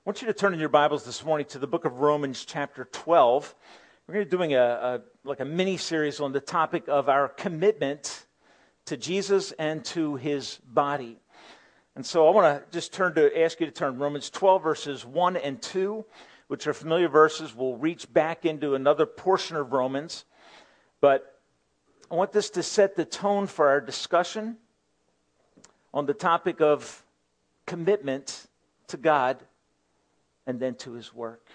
I want you to turn in your Bibles this morning to the book of Romans, chapter 12. We're going to be doing a, a like a mini series on the topic of our commitment to Jesus and to his body. And so I want to just turn to ask you to turn Romans 12 verses 1 and 2, which are familiar verses. We'll reach back into another portion of Romans, but I want this to set the tone for our discussion on the topic of commitment to God and then to his work.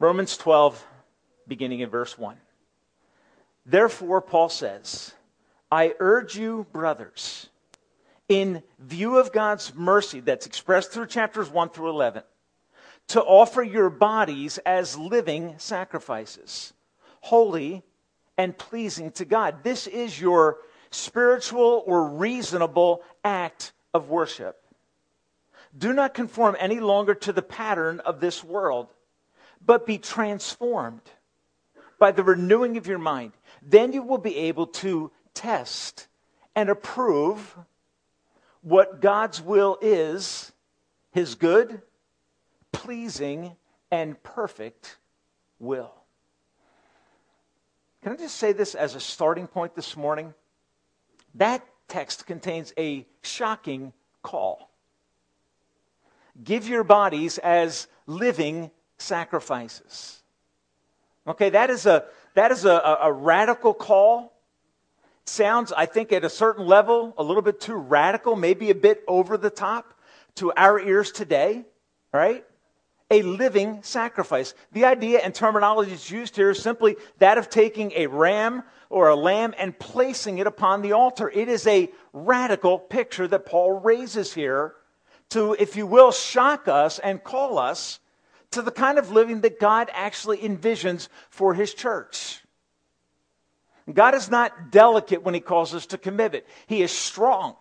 Romans 12, beginning in verse 1. Therefore, Paul says, I urge you, brothers, in view of God's mercy that's expressed through chapters 1 through 11, to offer your bodies as living sacrifices, holy and pleasing to God. This is your spiritual or reasonable act of worship. Do not conform any longer to the pattern of this world, but be transformed by the renewing of your mind. Then you will be able to test and approve what God's will is his good, pleasing, and perfect will. Can I just say this as a starting point this morning? That text contains a shocking call give your bodies as living sacrifices. Okay, that is a, that is a, a radical call. Sounds, I think, at a certain level, a little bit too radical, maybe a bit over the top to our ears today, right? A living sacrifice. The idea and terminology that's used here is simply that of taking a ram or a lamb and placing it upon the altar. It is a radical picture that Paul raises here to, if you will, shock us and call us to the kind of living that God actually envisions for his church. God is not delicate when he calls us to commitment. He is strong.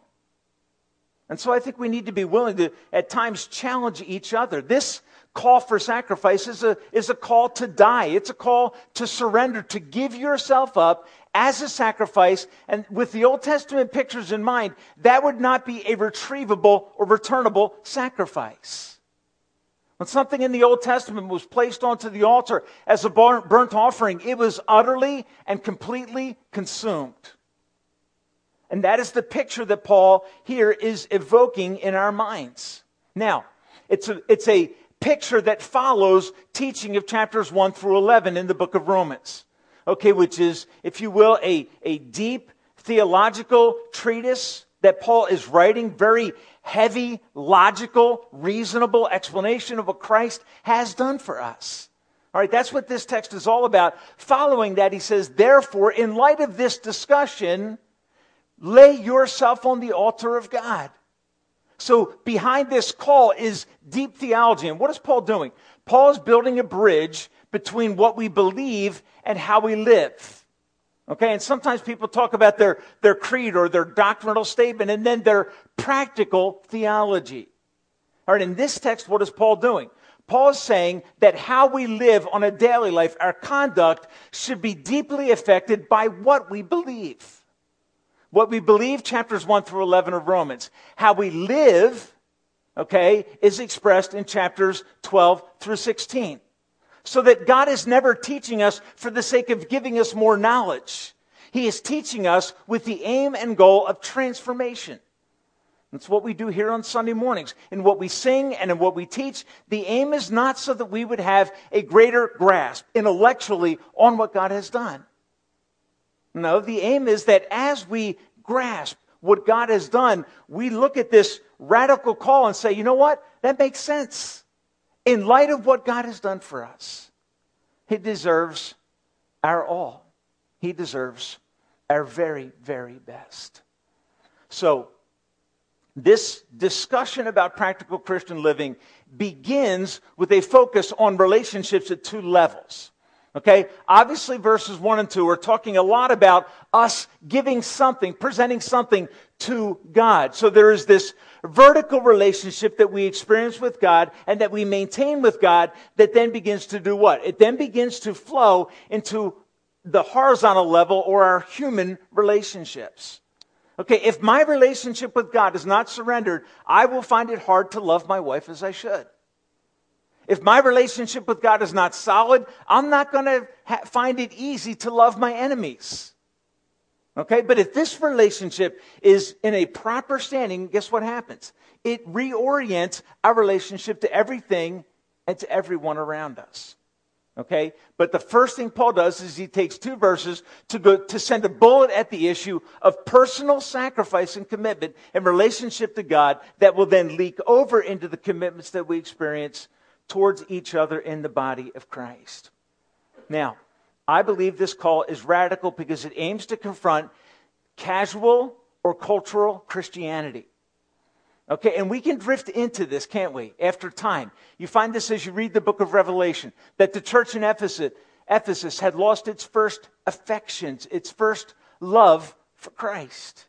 And so I think we need to be willing to, at times, challenge each other. This call for sacrifice is a, is a call to die. It's a call to surrender, to give yourself up as a sacrifice. And with the Old Testament pictures in mind, that would not be a retrievable or returnable sacrifice. When something in the Old Testament was placed onto the altar as a burnt offering, it was utterly and completely consumed. And that is the picture that Paul here is evoking in our minds. Now, it's a, it's a picture that follows teaching of chapters 1 through 11 in the book of Romans okay, which is, if you will, a, a deep theological treatise that Paul is writing, very heavy, logical, reasonable explanation of what Christ has done for us. All right, that's what this text is all about. Following that, he says, therefore, in light of this discussion, lay yourself on the altar of God. So behind this call is deep theology. And what is Paul doing? Paul is building a bridge between what we believe and how we live. Okay, and sometimes people talk about their, their creed or their doctrinal statement and then their practical theology. All right, in this text, what is Paul doing? Paul is saying that how we live on a daily life, our conduct, should be deeply affected by what we believe. What we believe, chapters 1 through 11 of Romans. How we live, okay, is expressed in chapters 12 through 16 so that God is never teaching us for the sake of giving us more knowledge. He is teaching us with the aim and goal of transformation. That's what we do here on Sunday mornings. In what we sing and in what we teach, the aim is not so that we would have a greater grasp intellectually on what God has done. No, the aim is that as we grasp what God has done, we look at this radical call and say, you know what? That makes sense in light of what God has done for us, He deserves our all. He deserves our very, very best. So, this discussion about practical Christian living begins with a focus on relationships at two levels. Okay? Obviously, verses 1 and 2 are talking a lot about us giving something, presenting something to God. So there is this vertical relationship that we experience with God and that we maintain with God that then begins to do what? It then begins to flow into the horizontal level or our human relationships. Okay, if my relationship with God is not surrendered, I will find it hard to love my wife as I should. If my relationship with God is not solid, I'm not going to ha- find it easy to love my enemies. Okay, but if this relationship is in a proper standing, guess what happens? It reorients our relationship to everything and to everyone around us. Okay? But the first thing Paul does is he takes two verses to go to send a bullet at the issue of personal sacrifice and commitment in relationship to God that will then leak over into the commitments that we experience towards each other in the body of Christ. Now, I believe this call is radical because it aims to confront casual or cultural Christianity. Okay, and we can drift into this, can't we, after time? You find this as you read the book of Revelation, that the church in Ephesus, Ephesus had lost its first affections, its first love for Christ.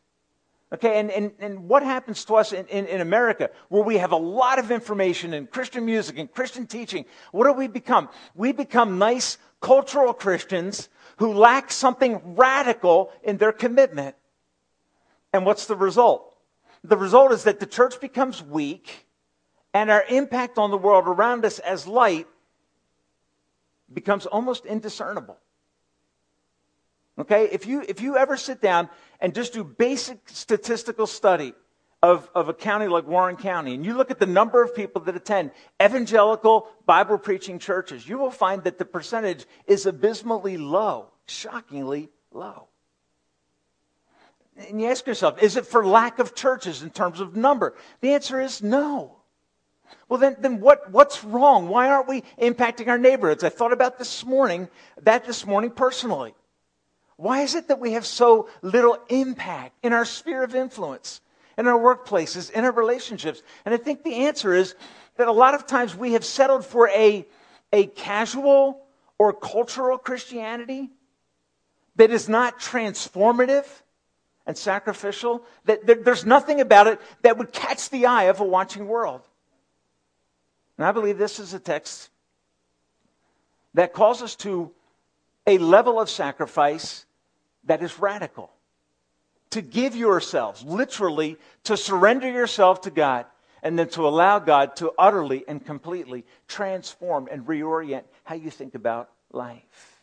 Okay, and, and, and what happens to us in, in, in, America, where we have a lot of information and Christian music and Christian teaching? What do we become? We become nice cultural Christians who lack something radical in their commitment. And what's the result? The result is that the church becomes weak and our impact on the world around us as light becomes almost indiscernible. Okay? If you, if you ever sit down and just do basic statistical study of, of a county like Warren County, and you look at the number of people that attend evangelical Bible preaching churches, you will find that the percentage is abysmally low, shockingly low. And you ask yourself, is it for lack of churches in terms of number? The answer is no. Well, then, then what, what's wrong? Why aren't we impacting our neighborhoods? I thought about this morning, that this morning personally. Why is it that we have so little impact in our sphere of influence, in our workplaces, in our relationships? And I think the answer is that a lot of times we have settled for a, a casual or cultural Christianity that is not transformative and sacrificial, that there's nothing about it that would catch the eye of a watching world. And I believe this is a text that calls us to a level of sacrifice that is radical. To give yourselves, literally, to surrender yourself to God, and then to allow God to utterly and completely transform and reorient how you think about life.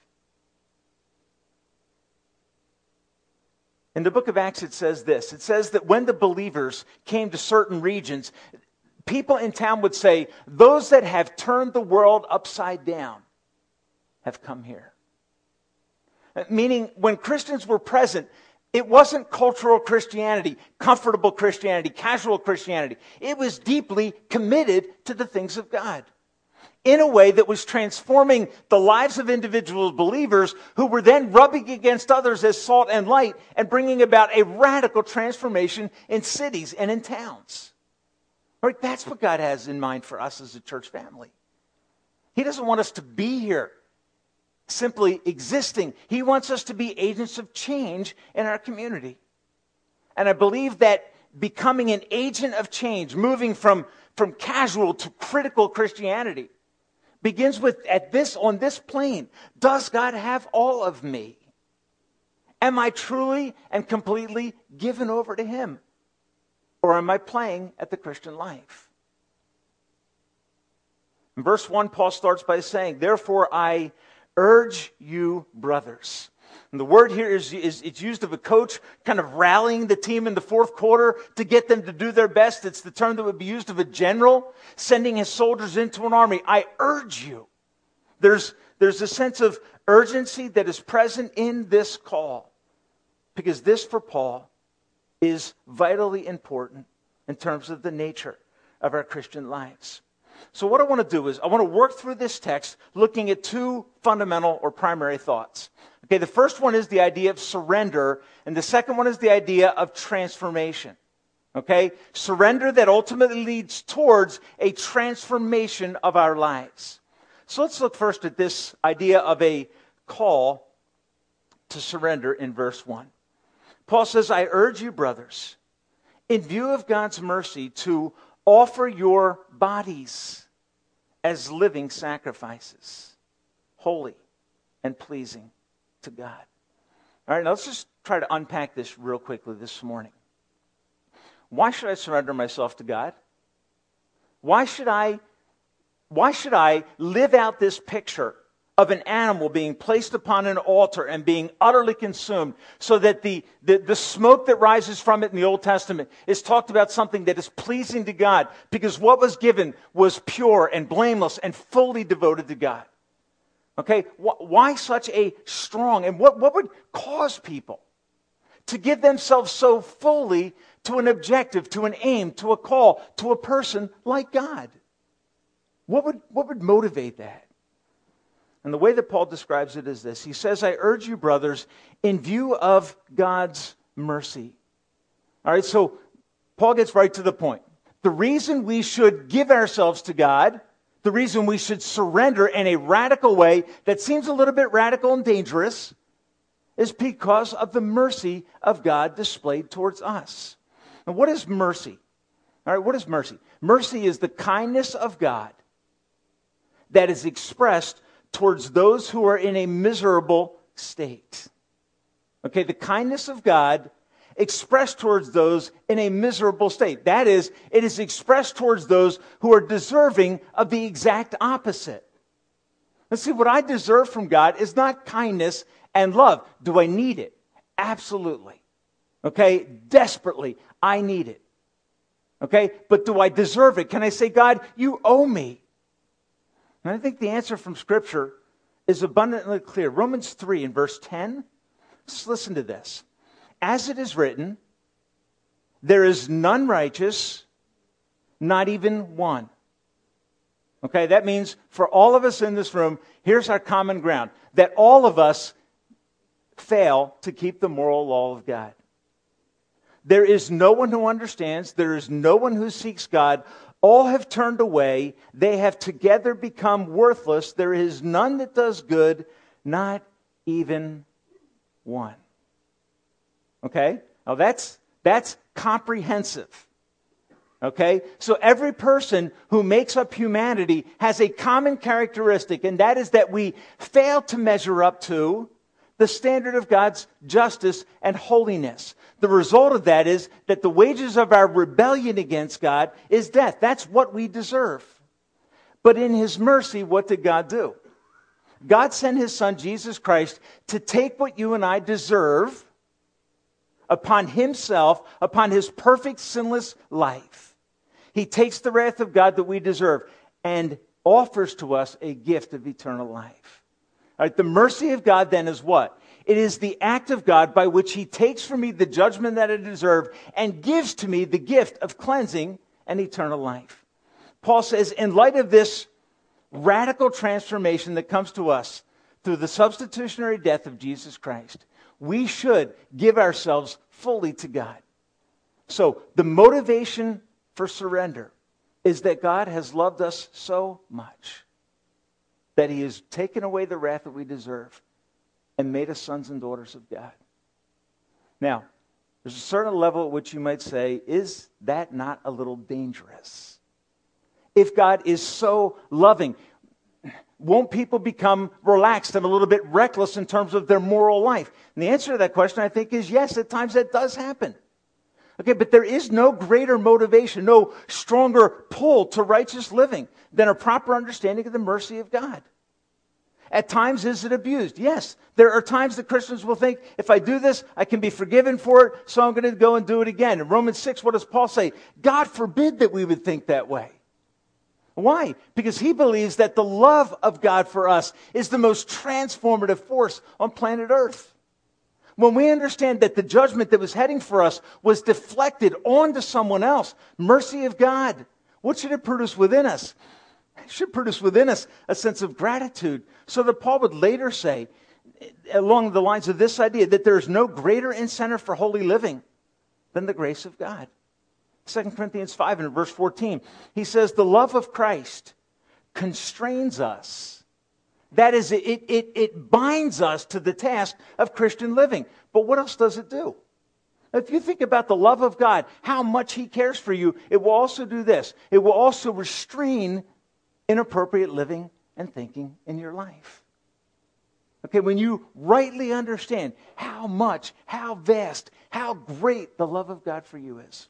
In the book of Acts, it says this it says that when the believers came to certain regions, people in town would say, Those that have turned the world upside down have come here. Meaning, when Christians were present, it wasn't cultural Christianity, comfortable Christianity, casual Christianity. It was deeply committed to the things of God in a way that was transforming the lives of individual believers who were then rubbing against others as salt and light and bringing about a radical transformation in cities and in towns. Right? That's what God has in mind for us as a church family. He doesn't want us to be here simply existing. He wants us to be agents of change in our community. And I believe that becoming an agent of change, moving from, from casual to critical Christianity, begins with at this on this plane does god have all of me am i truly and completely given over to him or am i playing at the christian life in verse 1 paul starts by saying therefore i urge you brothers and the word here is, is it's used of a coach kind of rallying the team in the fourth quarter to get them to do their best. It's the term that would be used of a general sending his soldiers into an army. I urge you. There's, there's a sense of urgency that is present in this call because this for Paul is vitally important in terms of the nature of our Christian lives. So, what I want to do is, I want to work through this text looking at two fundamental or primary thoughts. Okay, the first one is the idea of surrender, and the second one is the idea of transformation. Okay? Surrender that ultimately leads towards a transformation of our lives. So let's look first at this idea of a call to surrender in verse 1. Paul says, I urge you, brothers, in view of God's mercy, to offer your bodies as living sacrifices, holy and pleasing to God. All right, now let's just try to unpack this real quickly this morning. Why should I surrender myself to God? Why should I why should I live out this picture of an animal being placed upon an altar and being utterly consumed so that the, the, the, smoke that rises from it in the Old Testament is talked about something that is pleasing to God because what was given was pure and blameless and fully devoted to God. Okay? Why such a strong, and what, what would cause people to give themselves so fully to an objective, to an aim, to a call, to a person like God? What would, what would motivate that? And the way that Paul describes it is this He says, I urge you, brothers, in view of God's mercy. All right, so Paul gets right to the point. The reason we should give ourselves to God, the reason we should surrender in a radical way that seems a little bit radical and dangerous, is because of the mercy of God displayed towards us. And what is mercy? All right, what is mercy? Mercy is the kindness of God that is expressed towards those who are in a miserable state. Okay, the kindness of God expressed towards those in a miserable state. That is, it is expressed towards those who are deserving of the exact opposite. Let's see, what I deserve from God is not kindness and love. Do I need it? Absolutely. Okay, desperately, I need it. Okay, but do I deserve it? Can I say, God, you owe me? And I think the answer from Scripture is abundantly clear. Romans 3 in verse 10, just listen to this. As it is written, there is none righteous, not even one. Okay, that means for all of us in this room, here's our common ground that all of us fail to keep the moral law of God. There is no one who understands, there is no one who seeks God. All have turned away. They have together become worthless. There is none that does good, not even one. Okay? Now that's, that's comprehensive. Okay? So every person who makes up humanity has a common characteristic, and that is that we fail to measure up to the standard of God's justice and holiness. The result of that is that the wages of our rebellion against God is death. That's what we deserve. But in His mercy, what did God do? God sent His Son, Jesus Christ, to take what you and I deserve upon Himself, upon His perfect, sinless life. He takes the wrath of God that we deserve and offers to us a gift of eternal life. Right, the mercy of God then is what? It is the act of God by which He takes from me the judgment that I deserve and gives to me the gift of cleansing and eternal life. Paul says, in light of this radical transformation that comes to us through the substitutionary death of Jesus Christ, we should give ourselves fully to God. So, the motivation for surrender is that God has loved us so much that he has taken away the wrath that we deserve and made us sons and daughters of God. Now, there's a certain level at which you might say, is that not a little dangerous? If God is so loving, won't people become relaxed and a little bit reckless in terms of their moral life? And the answer to that question, I think, is yes, at times that does happen. Okay, but there is no greater motivation, no stronger pull to righteous living than a proper understanding of the mercy of God. At times, is it abused? Yes. There are times that Christians will think, if I do this, I can be forgiven for it, so I'm going to go and do it again. In Romans 6, what does Paul say? God forbid that we would think that way. Why? Because he believes that the love of God for us is the most transformative force on planet Earth. When we understand that the judgment that was heading for us was deflected onto someone else, mercy of God, what should it produce within us? It should produce within us a sense of gratitude. So that Paul would later say, along the lines of this idea, that there is no greater incentive for holy living than the grace of God. 2 Corinthians 5 and verse 14, he says, The love of Christ constrains us that is, it, it, it binds us to the task of Christian living. But what else does it do? If you think about the love of God, how much He cares for you, it will also do this. It will also restrain inappropriate living and thinking in your life. Okay, when you rightly understand how much, how vast, how great the love of God for you is.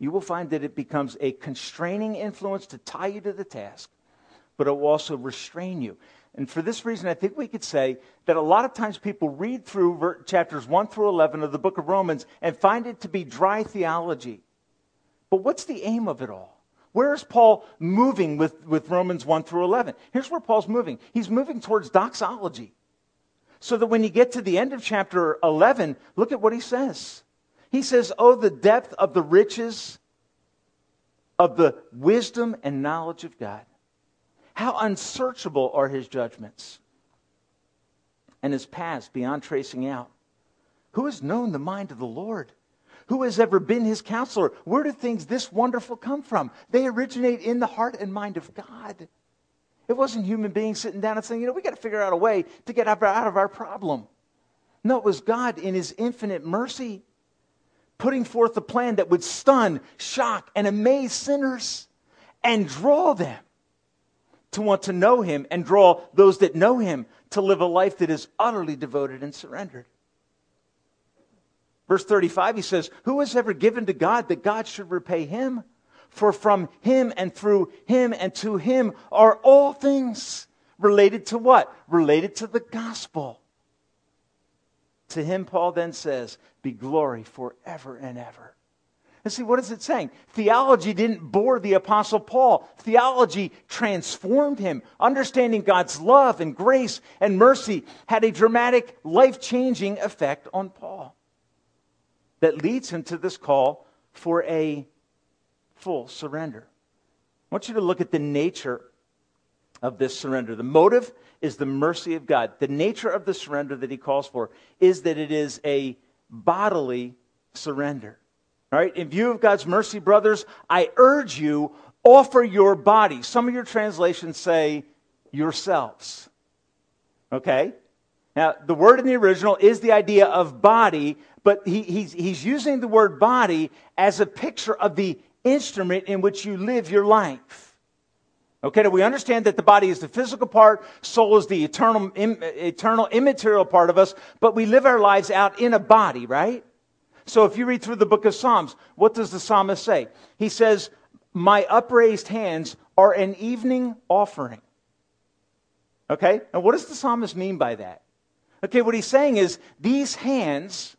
you will find that it becomes a constraining influence to tie you to the task, but it will also restrain you. And for this reason, I think we could say that a lot of times people read through chapters 1 through 11 of the book of Romans and find it to be dry theology. But what's the aim of it all? Where is Paul moving with, with Romans 1 through 11? Here's where Paul's moving. He's moving towards doxology. So that when you get to the end of chapter 11, look at what he says. He says, Oh, the depth of the riches of the wisdom and knowledge of God. How unsearchable are his judgments and his paths beyond tracing out. Who has known the mind of the Lord? Who has ever been his counselor? Where do things this wonderful come from? They originate in the heart and mind of God. It wasn't human beings sitting down and saying, you know, we got to figure out a way to get out of our problem. No, it was God in his infinite mercy putting forth a plan that would stun, shock, and amaze sinners and draw them to want to know him and draw those that know him to live a life that is utterly devoted and surrendered. Verse 35, he says, Who has ever given to God that God should repay him? For from him and through him and to him are all things related to what? Related to the gospel. To him, Paul then says, Be glory forever and ever. And see, what is it saying? Theology didn't bore the Apostle Paul. Theology transformed him. Understanding God's love and grace and mercy had a dramatic, life changing effect on Paul that leads him to this call for a full surrender. I want you to look at the nature of this surrender. The motive is the mercy of God. The nature of the surrender that he calls for is that it is a bodily surrender. All right, in view of God's mercy, brothers, I urge you, offer your body. Some of your translations say yourselves. Okay? Now, the word in the original is the idea of body, but he, he's, he's using the word body as a picture of the instrument in which you live your life. Okay, do we understand that the body is the physical part, soul is the eternal, Im, eternal immaterial part of us, but we live our lives out in a body, right? So if you read through the book of Psalms, what does the psalmist say? He says, My upraised hands are an evening offering. Okay? And what does the psalmist mean by that? Okay, what he's saying is these hands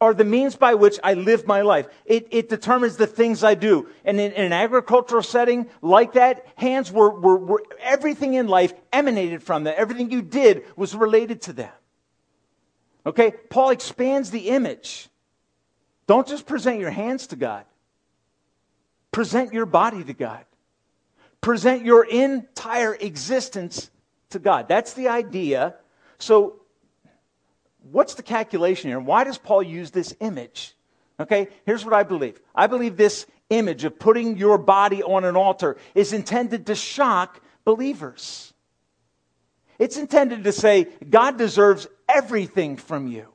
are the means by which I live my life. It, it determines the things I do. And in, in, an agricultural setting like that, hands were, were, were everything in life emanated from them. Everything you did was related to them. Okay? Paul expands the image. Don't just present your hands to God, present your body to God, present your entire existence to God. That's the idea. So, what's the calculation here? Why does Paul use this image? Okay, here's what I believe I believe this image of putting your body on an altar is intended to shock believers. It's intended to say, God deserves everything from you.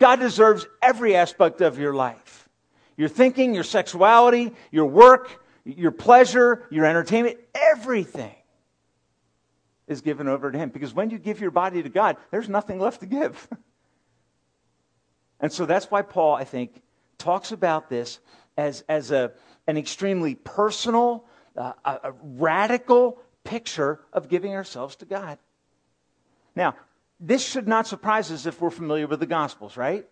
God deserves every aspect of your life your thinking, your sexuality, your work, your pleasure, your entertainment, everything is given over to Him. Because when you give your body to God, there's nothing left to give. and so that's why Paul, I think, talks about this as, as a, an extremely personal, uh, a, a radical picture of giving ourselves to God. Now, this should not surprise us if we're familiar with the Gospels, right?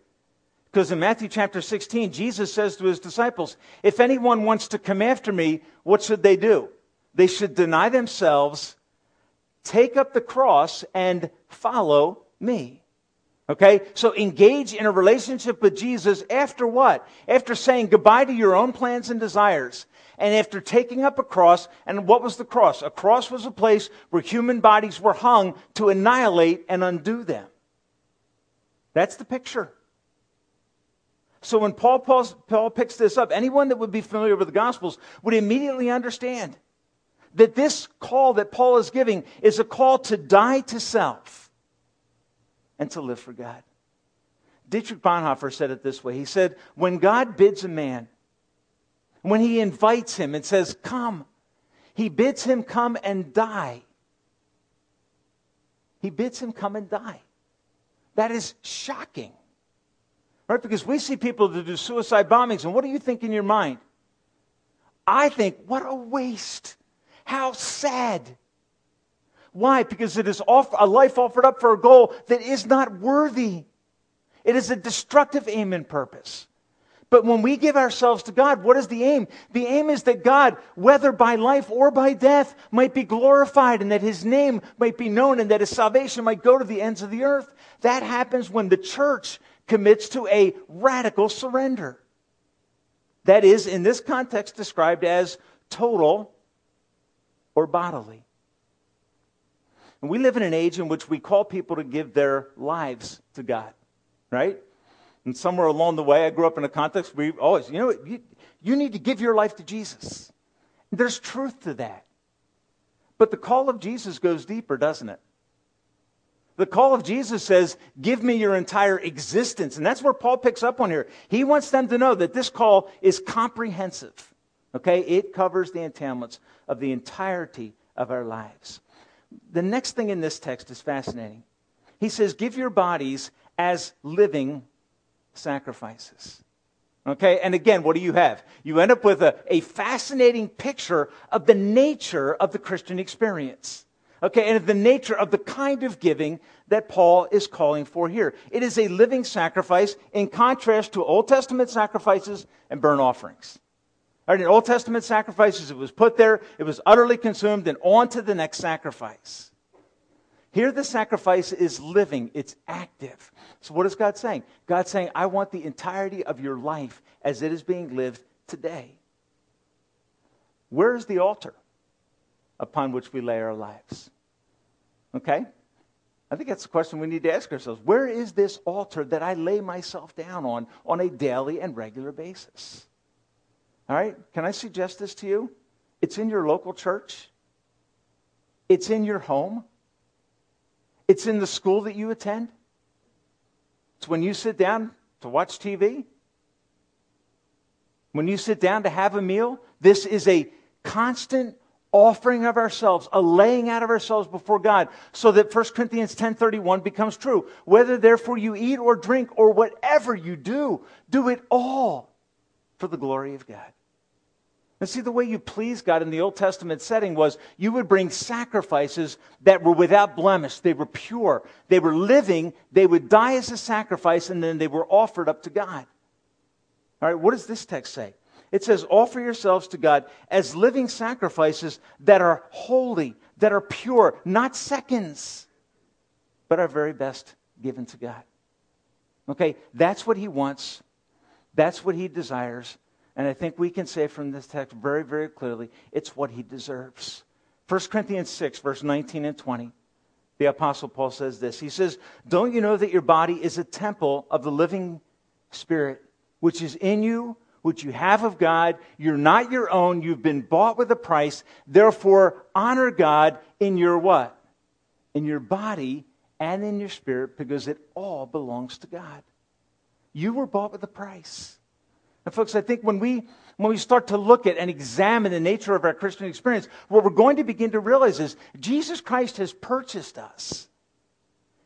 Because in Matthew chapter 16, Jesus says to his disciples, If anyone wants to come after me, what should they do? They should deny themselves, take up the cross, and follow me. Okay? So engage in a relationship with Jesus after what? After saying goodbye to your own plans and desires and after taking up a cross, and what was the cross? A cross was a place where human bodies were hung to annihilate and undo them. That's the picture. So when Paul, Paul picks this up, anyone that would be familiar with the Gospels would immediately understand that this call that Paul is giving is a call to die to self and to live for God. Dietrich Bonhoeffer said it this way. He said, When God bids a man when he invites him and says, Come, he bids him come and die. He bids him come and die. That is shocking. Right? Because we see people that do suicide bombings, and what do you think in your mind? I think, what a waste. How sad. Why? Because it is off, a life offered up for a goal that is not worthy. It is a destructive aim and purpose. But when we give ourselves to God, what is the aim? The aim is that God, whether by life or by death, might be glorified and that his name might be known and that his salvation might go to the ends of the earth. That happens when the church commits to a radical surrender. That is, in this context, described as total or bodily. And we live in an age in which we call people to give their lives to God, right? And somewhere along the way, I grew up in a context where we always, you know, you, you need to give your life to Jesus. There's truth to that. But the call of Jesus goes deeper, doesn't it? The call of Jesus says, Give me your entire existence. And that's where Paul picks up on here. He wants them to know that this call is comprehensive. Okay? It covers the entailments of the entirety of our lives. The next thing in this text is fascinating. He says, Give your bodies as living sacrifices. Okay, and again, what do you have? You end up with a, a fascinating picture of the nature of the Christian experience. Okay, and the nature of the kind of giving that Paul is calling for here. It is a living sacrifice in contrast to Old Testament sacrifices and burnt offerings. All right, in Old Testament sacrifices, it was put there, it was utterly consumed, and on to the next sacrifice. Here, the sacrifice is living, it's active. So, what is God saying? God's saying, I want the entirety of your life as it is being lived today. Where is the altar upon which we lay our lives? Okay? I think that's the question we need to ask ourselves. Where is this altar that I lay myself down on on a daily and regular basis? All right? Can I suggest this to you? It's in your local church, it's in your home, it's in the school that you attend. It's when you sit down to watch TV. When you sit down to have a meal, this is a constant offering of ourselves, a laying out of ourselves before God, so that 1 Corinthians 10:31 becomes true. Whether therefore you eat or drink or whatever you do, do it all for the glory of God. And see, the way you please God in the Old Testament setting was you would bring sacrifices that were without blemish. They were pure. They were living. They would die as a sacrifice, and then they were offered up to God. All right, what does this text say? It says, offer yourselves to God as living sacrifices that are holy, that are pure, not seconds, but our very best given to God. Okay, that's what He wants. That's what He desires. And I think we can say from this text very, very clearly it's what he deserves. 1 Corinthians 6, verse 19 and 20. The Apostle Paul says this. He says, Don't you know that your body is a temple of the living Spirit, which is in you, which you have of God? You're not your own. You've been bought with a price. Therefore, honor God in your what? In your body and in your spirit, because it all belongs to God. You were bought with a price. And folks, I think when we when we start to look at and examine the nature of our Christian experience, what we're going to begin to realize is Jesus Christ has purchased us.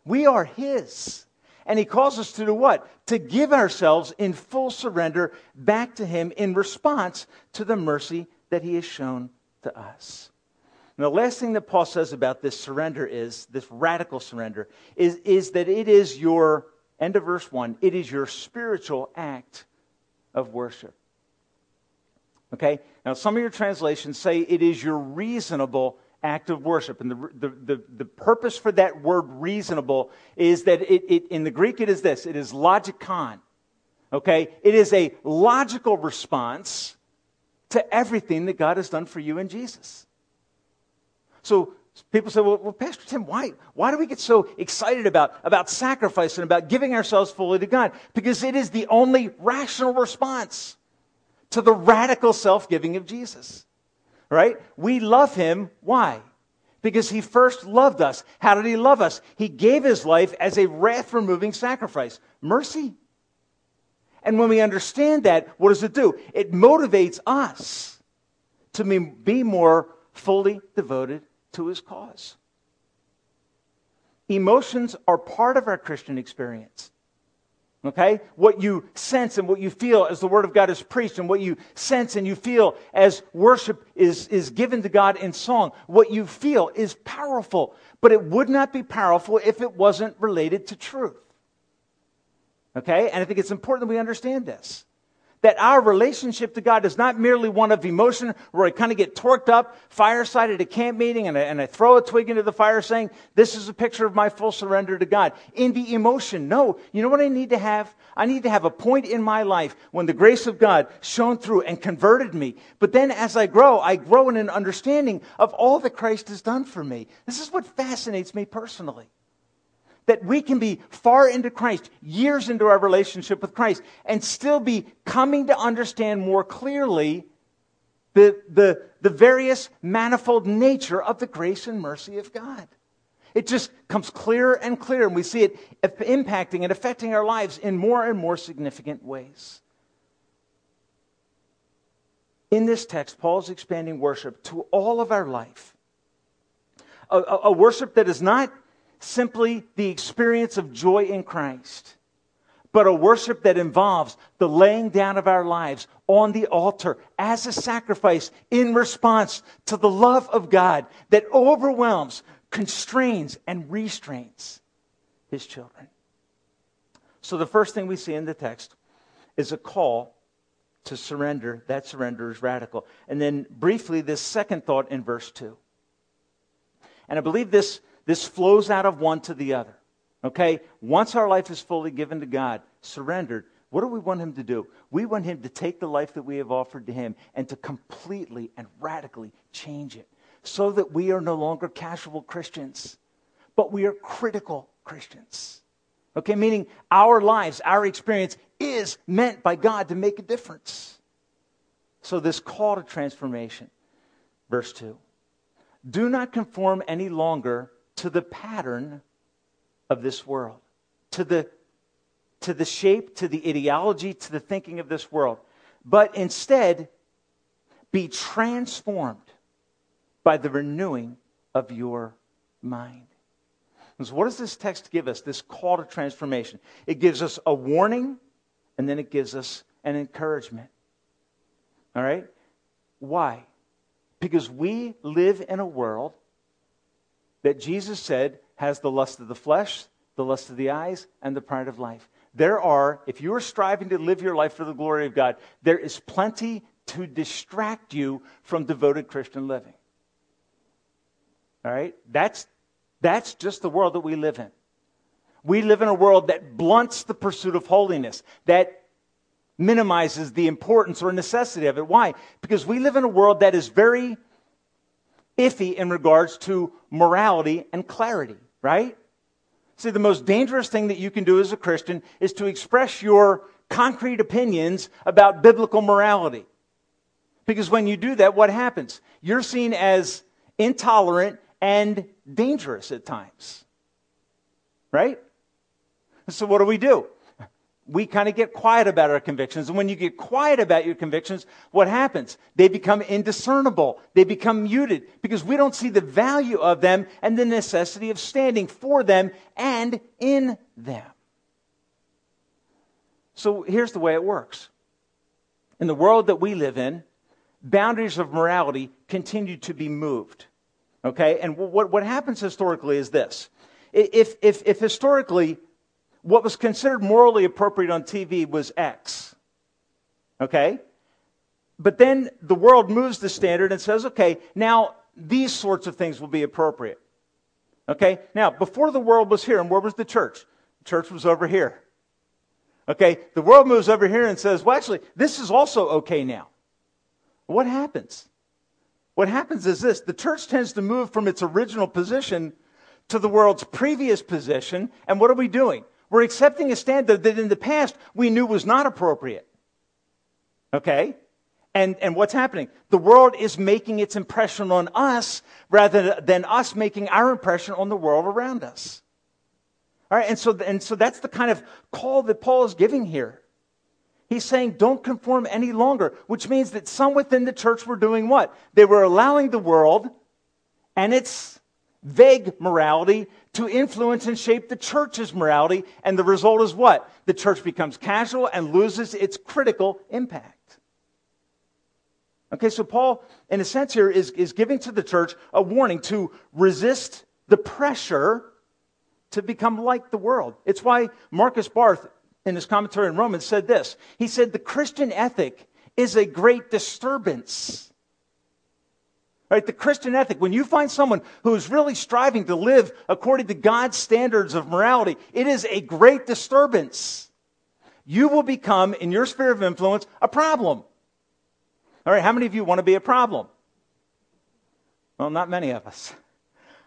We are his. And he calls us to do what? To give ourselves in full surrender back to him in response to the mercy that he has shown to us. And the last thing that Paul says about this surrender is, this radical surrender, is, is that it is your, end of verse 1, it is your spiritual act of worship. Okay? Now, some of your translations say it is your reasonable act of worship. And the, the, the, the purpose for that word reasonable is that it, it, in the Greek it is this it is logikon. Okay? It is a logical response to everything that God has done for you in Jesus. So people say, well, well, Pastor Tim, why, why do we get so excited about, about sacrifice and about giving ourselves fully to God? Because it is the only rational response to the radical self giving of Jesus. Right? We love him. Why? Because he first loved us. How did he love us? He gave his life as a wrath removing sacrifice. Mercy. And when we understand that, what does it do? It motivates us to be more fully devoted to his cause. Emotions are part of our Christian experience. Okay? What you sense and what you feel as the Word of God is preached, and what you sense and you feel as worship is, is given to God in song. What you feel is powerful, but it would not be powerful if it wasn't related to truth. Okay? And I think it's important that we understand this that our relationship to God is not merely one of emotion where I kind of get torqued up, fireside at a camp meeting, and I, and I throw a twig into the fire saying, This is a picture of my full surrender to God. In the emotion, no. You know what I need to have? I need to have a point in my life when the grace of God shone through and converted me. But then as I grow, I grow in an understanding of all that Christ has done for me. This is what fascinates me personally that we can be far into Christ, years into our relationship with Christ, and still be coming to understand more clearly the, the, the various manifold nature of the grace and mercy of God. It just comes clearer and clearer, and we see it impacting and affecting our lives in more and more significant ways. In this text, Paul is expanding worship to all of our life. A, a, a worship that is not simply the experience of joy in Christ, but a worship that involves the laying down of our lives on the altar as a sacrifice in response to the love of God that overwhelms, constrains, and restrains his children. So, the first thing we see in the text is a call to surrender. That surrender is radical. And then, briefly, this second thought in verse 2. And I believe this this flows out of one to the other. Okay? Once our life is fully given to God, surrendered, what do we want Him to do? We want Him to take the life that we have offered to Him and to completely and radically change it so that we are no longer casual Christians, but we are critical Christians. Okay? Meaning our lives, our experience is meant by God to make a difference. So, this call to transformation, verse 2 do not conform any longer to the pattern of this world, to the, to the shape, to the ideology, to the thinking of this world, but instead be transformed by the renewing of your mind. So, what does this text give us? This call to transformation. It gives us a warning and then it gives us an encouragement. All right? Why? Because we live in a world that Jesus said has the lust of the flesh, the lust of the eyes, and the pride of life. There are, if you are striving to live your life for the glory of God, there is plenty to distract you from devoted Christian living. All right? That's, that's just the world that we live in. We live in a world that blunts the pursuit of holiness, that minimizes the importance or necessity of it. Why? Because we live in a world that is very iffy in regards to morality and clarity, right? See, the most dangerous thing that you can do as a Christian is to express your concrete opinions about biblical morality. Because when you do that, what happens? You're seen as intolerant and dangerous at times. Right? So, what do we do? We kind of get quiet about our convictions. And when you get quiet about your convictions, what happens? They become indiscernible. They become muted because we don't see the value of them and the necessity of standing for them and in them. So here's the way it works. In the world that we live in, boundaries of morality continue to be moved. Okay? And what, what happens historically is this. If, if, if historically what was considered morally appropriate on TV was X. Okay? But then the world moves the standard and says, okay, now these sorts of things will be appropriate. Okay? Now, before the world was here, and where was the church? The church was over here. Okay? The world moves over here and says, well, actually, this is also okay now. What happens? What happens is this the church tends to move from its original position to the world's previous position, and what are we doing? We're accepting a standard that in the past we knew was not appropriate. Okay? And, and what's happening? The world is making its impression on us rather than us making our impression on the world around us. All right, and so, and so that's the kind of call that Paul is giving here. He's saying, don't conform any longer, which means that some within the church were doing what? They were allowing the world and its vague morality to influence and shape the church's morality. And the result is what? The church becomes casual and loses its critical impact. Okay, so Paul, in a sense, here is, is giving to the church a warning to resist the pressure to become like the world. It's why Marcus Barth, in his commentary on Romans, said this. He said, The Christian ethic is a great disturbance. Right? The Christian ethic, when you find someone who is really striving to live according to God's standards of morality, it is a great disturbance. You will become, in your sphere of influence, a problem. All right, how many of you want to be a problem? Well, not many of us.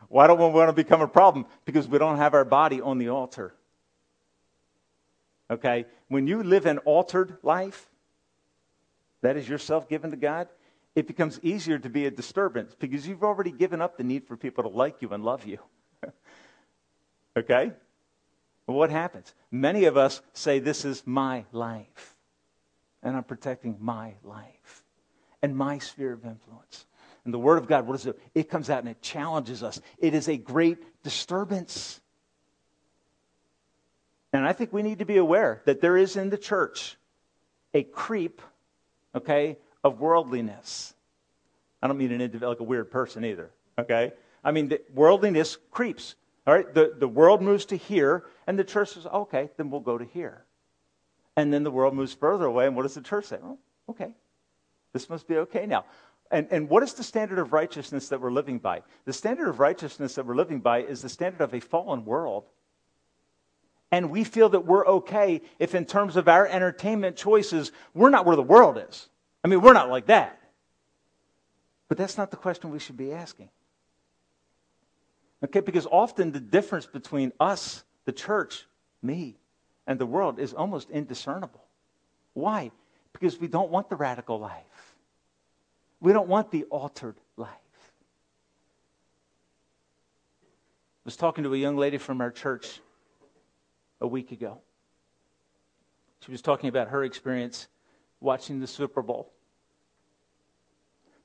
Why don't we want to become a problem? Because we don't have our body on the altar. Okay? When you live an altered life, that is yourself given to God, it becomes easier to be a disturbance because you've already given up the need for people to like you and love you. okay? Well, what happens? Many of us say, This is my life, and I'm protecting my life and my sphere of influence. And the Word of God, what is it? It comes out and it challenges us. It is a great disturbance. And I think we need to be aware that there is in the church a creep, okay, of worldliness. I don't mean an individual, like a weird person either, okay? I mean, worldliness creeps, all right? The, the world moves to here, and the church says, oh, okay, then we'll go to here. And then the world moves further away, and what does the church say? Oh, okay, this must be okay now. And, and what is the standard of righteousness that we're living by? The standard of righteousness that we're living by is the standard of a fallen world. And we feel that we're okay if, in terms of our entertainment choices, we're not where the world is. I mean, we're not like that. But that's not the question we should be asking. Okay, because often the difference between us, the church, me, and the world is almost indiscernible. Why? Because we don't want the radical life. We don't want the altered life. I was talking to a young lady from our church a week ago. She was talking about her experience watching the Super Bowl.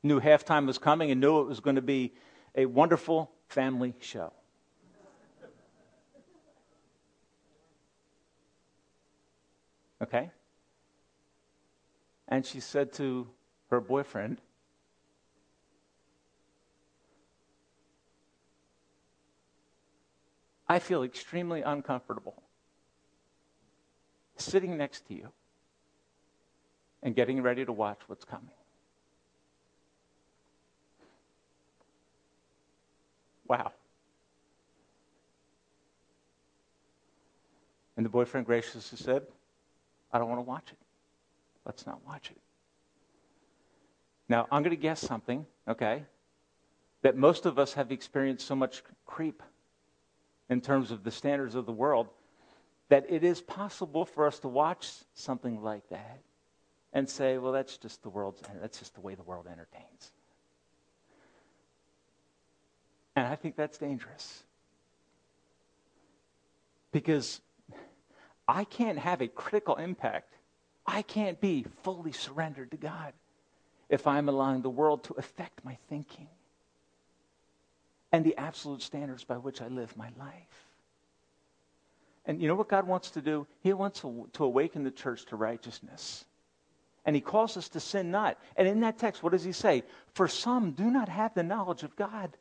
Knew halftime was coming and knew it was going to be a wonderful family show. Okay? And she said to her boyfriend, I feel extremely uncomfortable sitting next to you and getting ready to watch what's coming. Wow. And the boyfriend graciously said, I don't want to watch it. Let's not watch it. Now, I'm going to guess something, okay? That most of us have experienced so much creep in terms of the standards of the world, that it is possible for us to watch something like that and say, well, that's just the world's, that's just the way the world entertains. And I think that's dangerous. Because I can't have a critical impact. I can't be fully surrendered to God if I'm allowing the world to affect my thinking and the absolute standards by which I live my life. And you know what God wants to do? He wants to, awaken the church to righteousness. And he calls us to sin not. And in that text, what does he say? For some do not have the knowledge of God.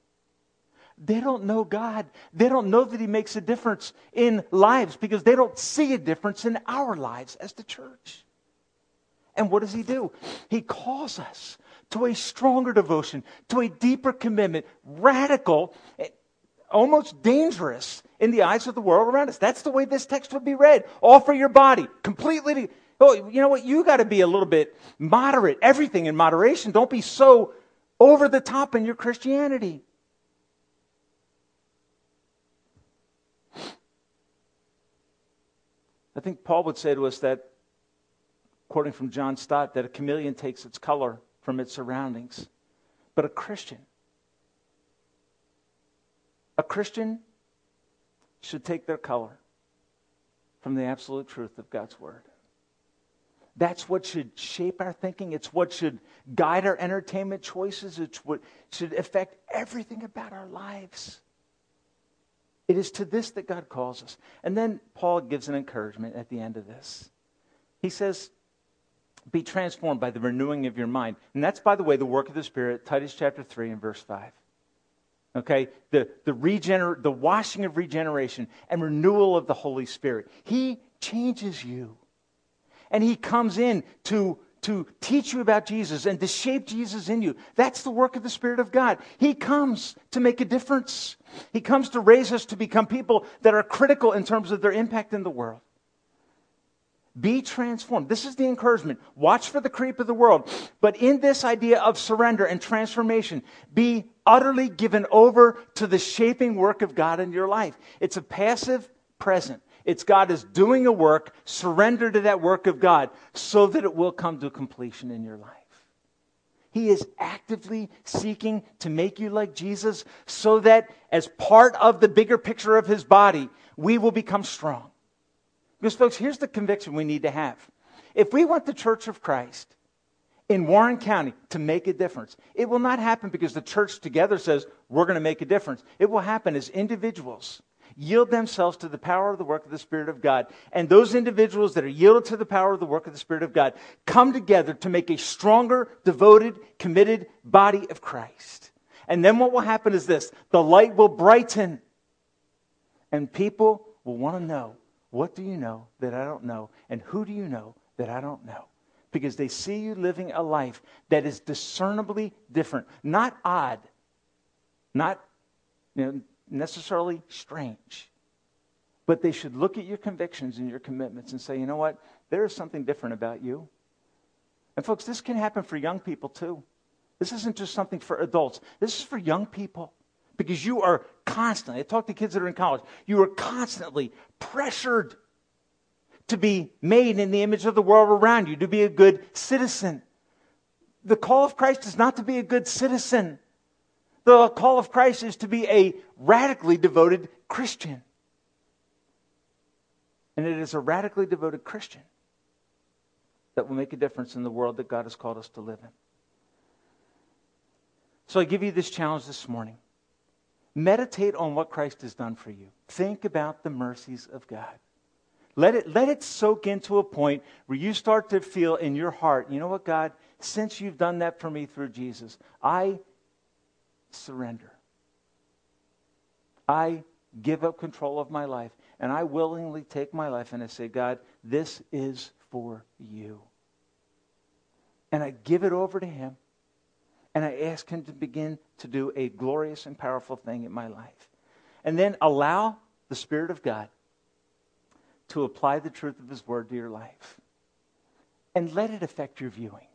They don't know God. They don't know that he makes a difference in lives because they don't see a difference in our lives as the church. And what does he do? He calls us to a stronger devotion, to a deeper commitment, radical, almost dangerous in the eyes of the world around us. That's the way this text would be read. Offer your body completely. To, oh, you know what? You got to be a little bit moderate. Everything in moderation. Don't be so over the top in your Christianity. I think Paul would say to us that, quoting from John Stott, that a chameleon takes its color from its surroundings. But a Christian, a Christian should take their color from the absolute truth of God's Word. That's what should shape our thinking. It's what should guide our entertainment choices. It's what should affect everything about our lives. It is to this that God calls us. And then Paul gives an encouragement at the end of this. He says, Be transformed by the renewing of your mind. And that's, by the way, the work of the Spirit, Titus chapter 3 and verse 5. Okay? The, the, regener- the washing of regeneration and renewal of the Holy Spirit. He changes you. And He comes in to to teach you about Jesus and to shape Jesus in you. That's the work of the Spirit of God. He comes to make a difference. He comes to raise us to become people that are critical in terms of their impact in the world. Be transformed. This is the encouragement. Watch for the creep of the world. But in this idea of surrender and transformation, be utterly given over to the shaping work of God in your life. It's a passive present. It's God is doing a work, surrender to that work of God so that it will come to completion in your life. He is actively seeking to make you like Jesus so that as part of the bigger picture of his body, we will become strong. Because, folks, here's the conviction we need to have. If we want the Church of Christ in Warren County to make a difference, it will not happen because the church together says, we're going to make a difference. It will happen as individuals yield themselves to the power of the work of the Spirit of God. And those individuals that are yielded to the power of the work of the Spirit of God come together to make a stronger, devoted, committed body of Christ. And then what will happen is this the light will brighten, and people will want to know what do you know that I don't know? And who do you know that I don't know? Because they see you living a life that is discernibly different, not odd, not you know, necessarily strange. But they should look at your convictions and your commitments and say, you know what? There is something different about you. And, folks, this can happen for young people too. This isn't just something for adults, this is for young people. Because you are constantly, I talk to kids that are in college, you are constantly pressured to be made in the image of the world around you, to be a good citizen. The call of Christ is not to be a good citizen. The call of Christ is to be a radically devoted Christian. And it is a radically devoted Christian that will make a difference in the world that God has called us to live in. So I give you this challenge this morning. Meditate on what Christ has done for you. Think about the mercies of God. Let it, let it soak into a point where you start to feel in your heart, you know what, God, since you've done that for me through Jesus, I surrender. I give up control of my life and I willingly take my life and I say, God, this is for you. And I give it over to Him and I ask Him to begin to do a glorious and powerful thing in my life. And then allow the Spirit of God to apply the truth of His Word to your life. And let it affect your viewing,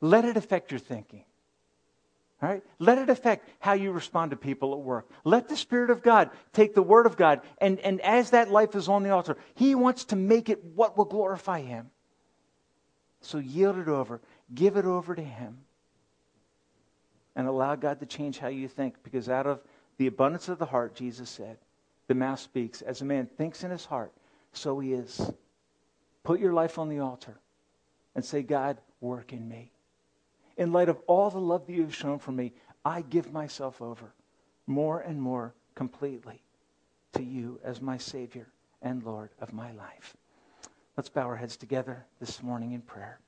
let it affect your thinking. All right? Let it affect how you respond to people at work. Let the Spirit of God take the Word of God, and, and as that life is on the altar, He wants to make it what will glorify Him. So yield it over, give it over to Him, and allow God to change how you think, because out of the abundance of the heart, Jesus said, the mouth speaks. As a man thinks in his heart, so he is. Put your life on the altar and say, God, work in me in light of all the love that you've shown for me, I give myself over more and more completely to you as my Savior and Lord of my life. Let's bow our heads together this morning in prayer.